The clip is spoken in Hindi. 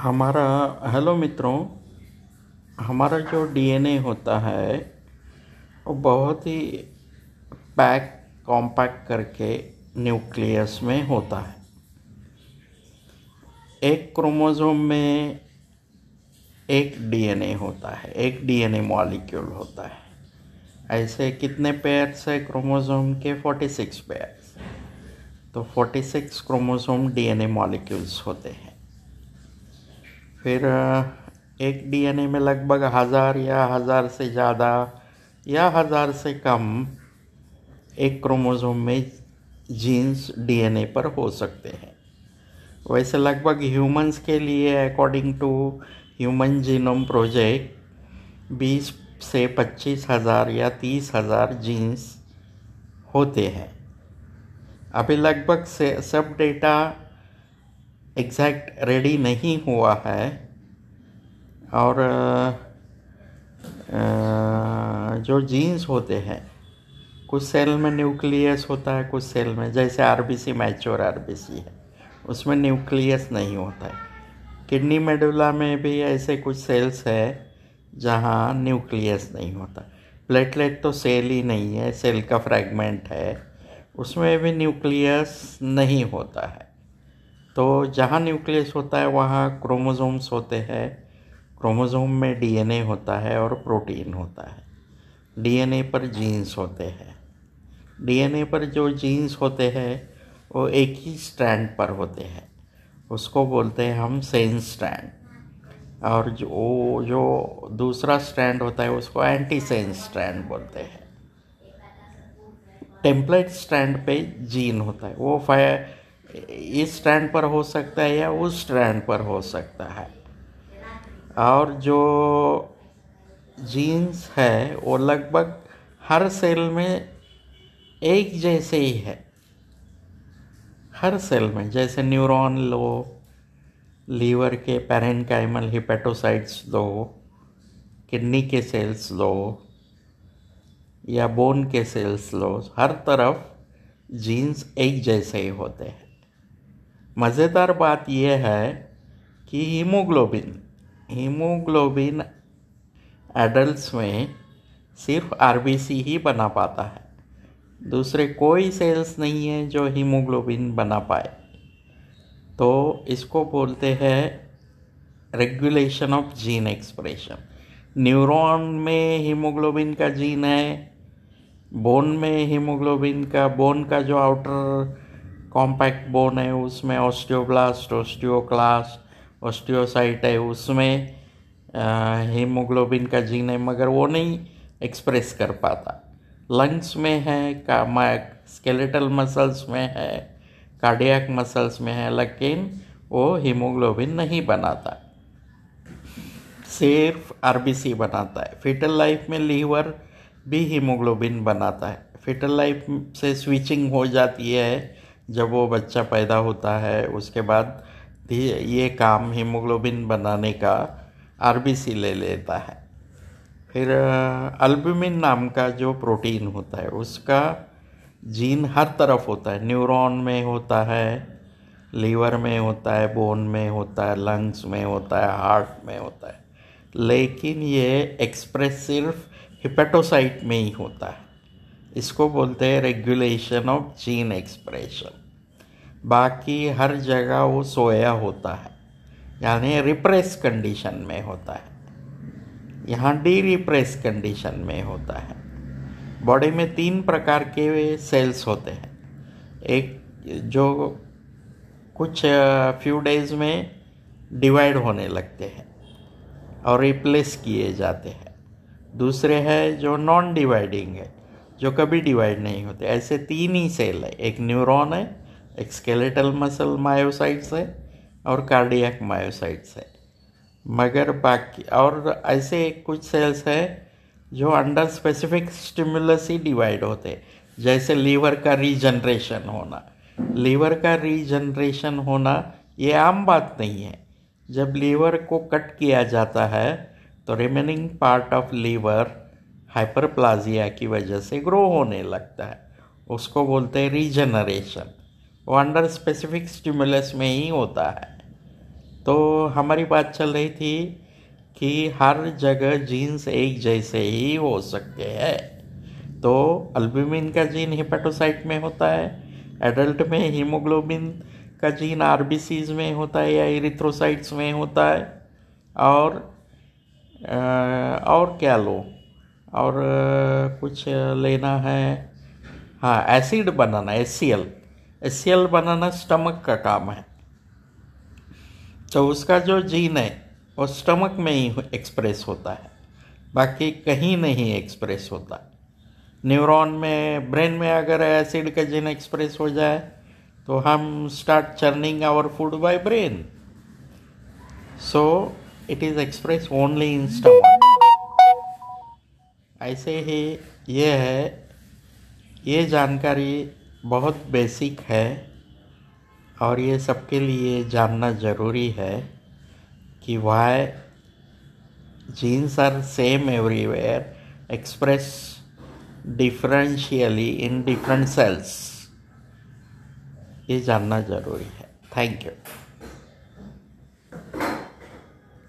हमारा हेलो मित्रों, हमारा जो डीएनए होता है, वो बहुत ही पैक कॉम्पैक्ट करके न्यूक्लियस में होता है। एक क्रोमोसोम में एक डीएनए होता है, एक डीएनए मॉलिक्यूल होता है। ऐसे कितने पेयर्स है क्रोमोसोम के? 46 पेयर्स तो 46 क्रोमोसोम डीएनए मॉलिक्यूल्स होते हैं। फिर एक डीएनए में लगभग हज़ार या हज़ार से ज़्यादा या हज़ार से कम एक क्रोमोसोम में जीन्स डीएनए पर हो सकते हैं। वैसे लगभग ह्यूमंस के लिए according to human genome project बीस से पच्चीस हज़ार या तीस हज़ार जीन्स होते हैं। अभी लगभग से सब डेटा एग्जैक्ट रेडी नहीं हुआ है। और जो जीन्स होते हैं, कुछ सेल में न्यूक्लियस होता है, कुछ सेल में, जैसे आरबीसी मैच्योर आरबीसी है, उसमें न्यूक्लियस नहीं होता है। किडनी मेडुला में भी ऐसे कुछ सेल्स है, जहाँ न्यूक्लियस नहीं होता। प्लेटलेट तो सेल ही नहीं है सेल का फ्रैगमेंट है, उसमें भी न्यूक्लियस नहीं होता है। तो जहाँ न्यूक्लियस होता है, वहाँ क्रोमोसोम्स होते हैं। क्रोमोसोम में डीएनए होता है और प्रोटीन होता है। डीएनए पर जीन्स होते हैं। डीएनए पर जो जीन्स होते हैं, वो एक ही स्ट्रैंड पर होते हैं। उसको बोलते हैं हम सेन स्ट्रैंड। और जो जो दूसरा स्ट्रैंड होता है, उसको एंटी सेन स्ट्रैंड बोलते हैं। टेम्पलेट स्ट्रैंड पे जीन होता है। वो फायर इस स्ट्रैंड पर हो सकता है या उस स्ट्रैंड पर हो सकता है। और जो जीन्स है, वो लगभग हर सेल में एक जैसे ही है। हर सेल में, जैसे न्यूरॉन लो लीवर के पैरेंकाइमल हिपेटोसाइट्स लो किडनी के सेल्स लो या बोन के सेल्स लो, हर तरफ़ जीन्स एक जैसे ही होते हैं। मज़ेदार बात यह है कि हीमोग्लोबिन हीमोग्लोबिन एडल्ट्स में सिर्फ़ आरबीसी ही बना पाता है। दूसरे कोई सेल्स नहीं है जो हीमोग्लोबिन बना पाए। तो इसको बोलते हैं regulation of gene expression. Neuron में हीमोग्लोबिन का जीन है, बोन में हीमोग्लोबिन का, बोन का जो आउटर कॉम्पैक्ट बोन है उसमें ऑस्टियोब्लास्ट ऑस्टियोक्लास्ट ऑस्टियोसाइट है उसमें हीमोग्लोबिन का जीन है, मगर वो नहीं एक्सप्रेस कर पाता। लंग्स में है, का स्केलेटल मसल्स में है कार्डियक मसल्स में है, लेकिन वो हीमोग्लोबिन नहीं बनाता। सिर्फ़ आरबीसी बनाता है। फिटल लाइफ में लीवर भी हीमोग्लोबिन बनाता है। फिटल लाइफ से स्विचिंग हो जाती है जब वो बच्चा पैदा होता है, उसके बाद ये काम हीमोग्लोबिन बनाने का आरबीसी ले लेता है। फिर अल्बुमिन नाम का जो प्रोटीन होता है, उसका जीन हर तरफ़ होता है। न्यूरॉन में होता है, लीवर में होता है, बोन में होता है, लंग्स में होता है, हार्ट में होता है। लेकिन ये एक्सप्रेस सिर्फ़ हिपेटोसाइट में ही होता है। इसको बोलते हैं रेगुलेशन ऑफ़ जीन एक्सप्रेशन बाकी हर जगह वो सोया होता है, यानी रिप्रेस कंडीशन में होता है। यहाँ डी रिप्रेस कंडीशन में होता है। बॉडी में तीन प्रकार के सेल्स होते हैं। एक जो कुछ फ्यू डेज़ में डिवाइड होने लगते हैं और रिप्लेस किए जाते हैं। दूसरे है जो नॉन डिवाइडिंग है। जो कभी डिवाइड नहीं होते। ऐसे तीन ही सेल है। एक न्यूरॉन है, एक स्केलेटल मसल मायोसाइट्स है और कार्डियक मायोसाइट्स है। मगर बाकी और ऐसे कुछ सेल्स है जो अंडर स्पेसिफिक स्टिमुलस ही डिवाइड होते जैसे लीवर का रीजनरेशन होना। लीवर का रीजनरेशन होना ये आम बात नहीं है। जब लीवर को कट किया जाता है तो remaining part of liver hyperplasia की वजह से ग्रो होने लगता है। उसको बोलते हैं रीजनरेशन वो अंडर स्पेसिफिक स्टिमुलस में ही होता है। तो हमारी बात चल रही थी कि हर जगह जीन्स एक जैसे ही हो सकते हैं। तो अल्बुमिन का जीन हेपेटोसाइट में होता है एडल्ट में हीमोग्लोबिन का जीन आरबीसीज में होता है या इरिथ्रोसाइट्स में होता है। और आ, और क्या लो? और कुछ लेना है। हाँ एसिड बनाना S C L S C L बनाना स्टमक का काम है। तो उसका जो जीन है, वो स्टमक में ही एक्सप्रेस होता है। बाकी कहीं नहीं एक्सप्रेस होता। न्यूरॉन में ब्रेन में अगर एसिड का जीन एक्सप्रेस हो जाए तो हम start churning our food by brain so it is express only in stomach ऐसे ही ये है, ये जानकारी बहुत बेसिक है और ये सबके लिए जानना ज़रूरी है कि why genes are same everywhere express differentially in different cells ये जानना ज़रूरी है। Thank you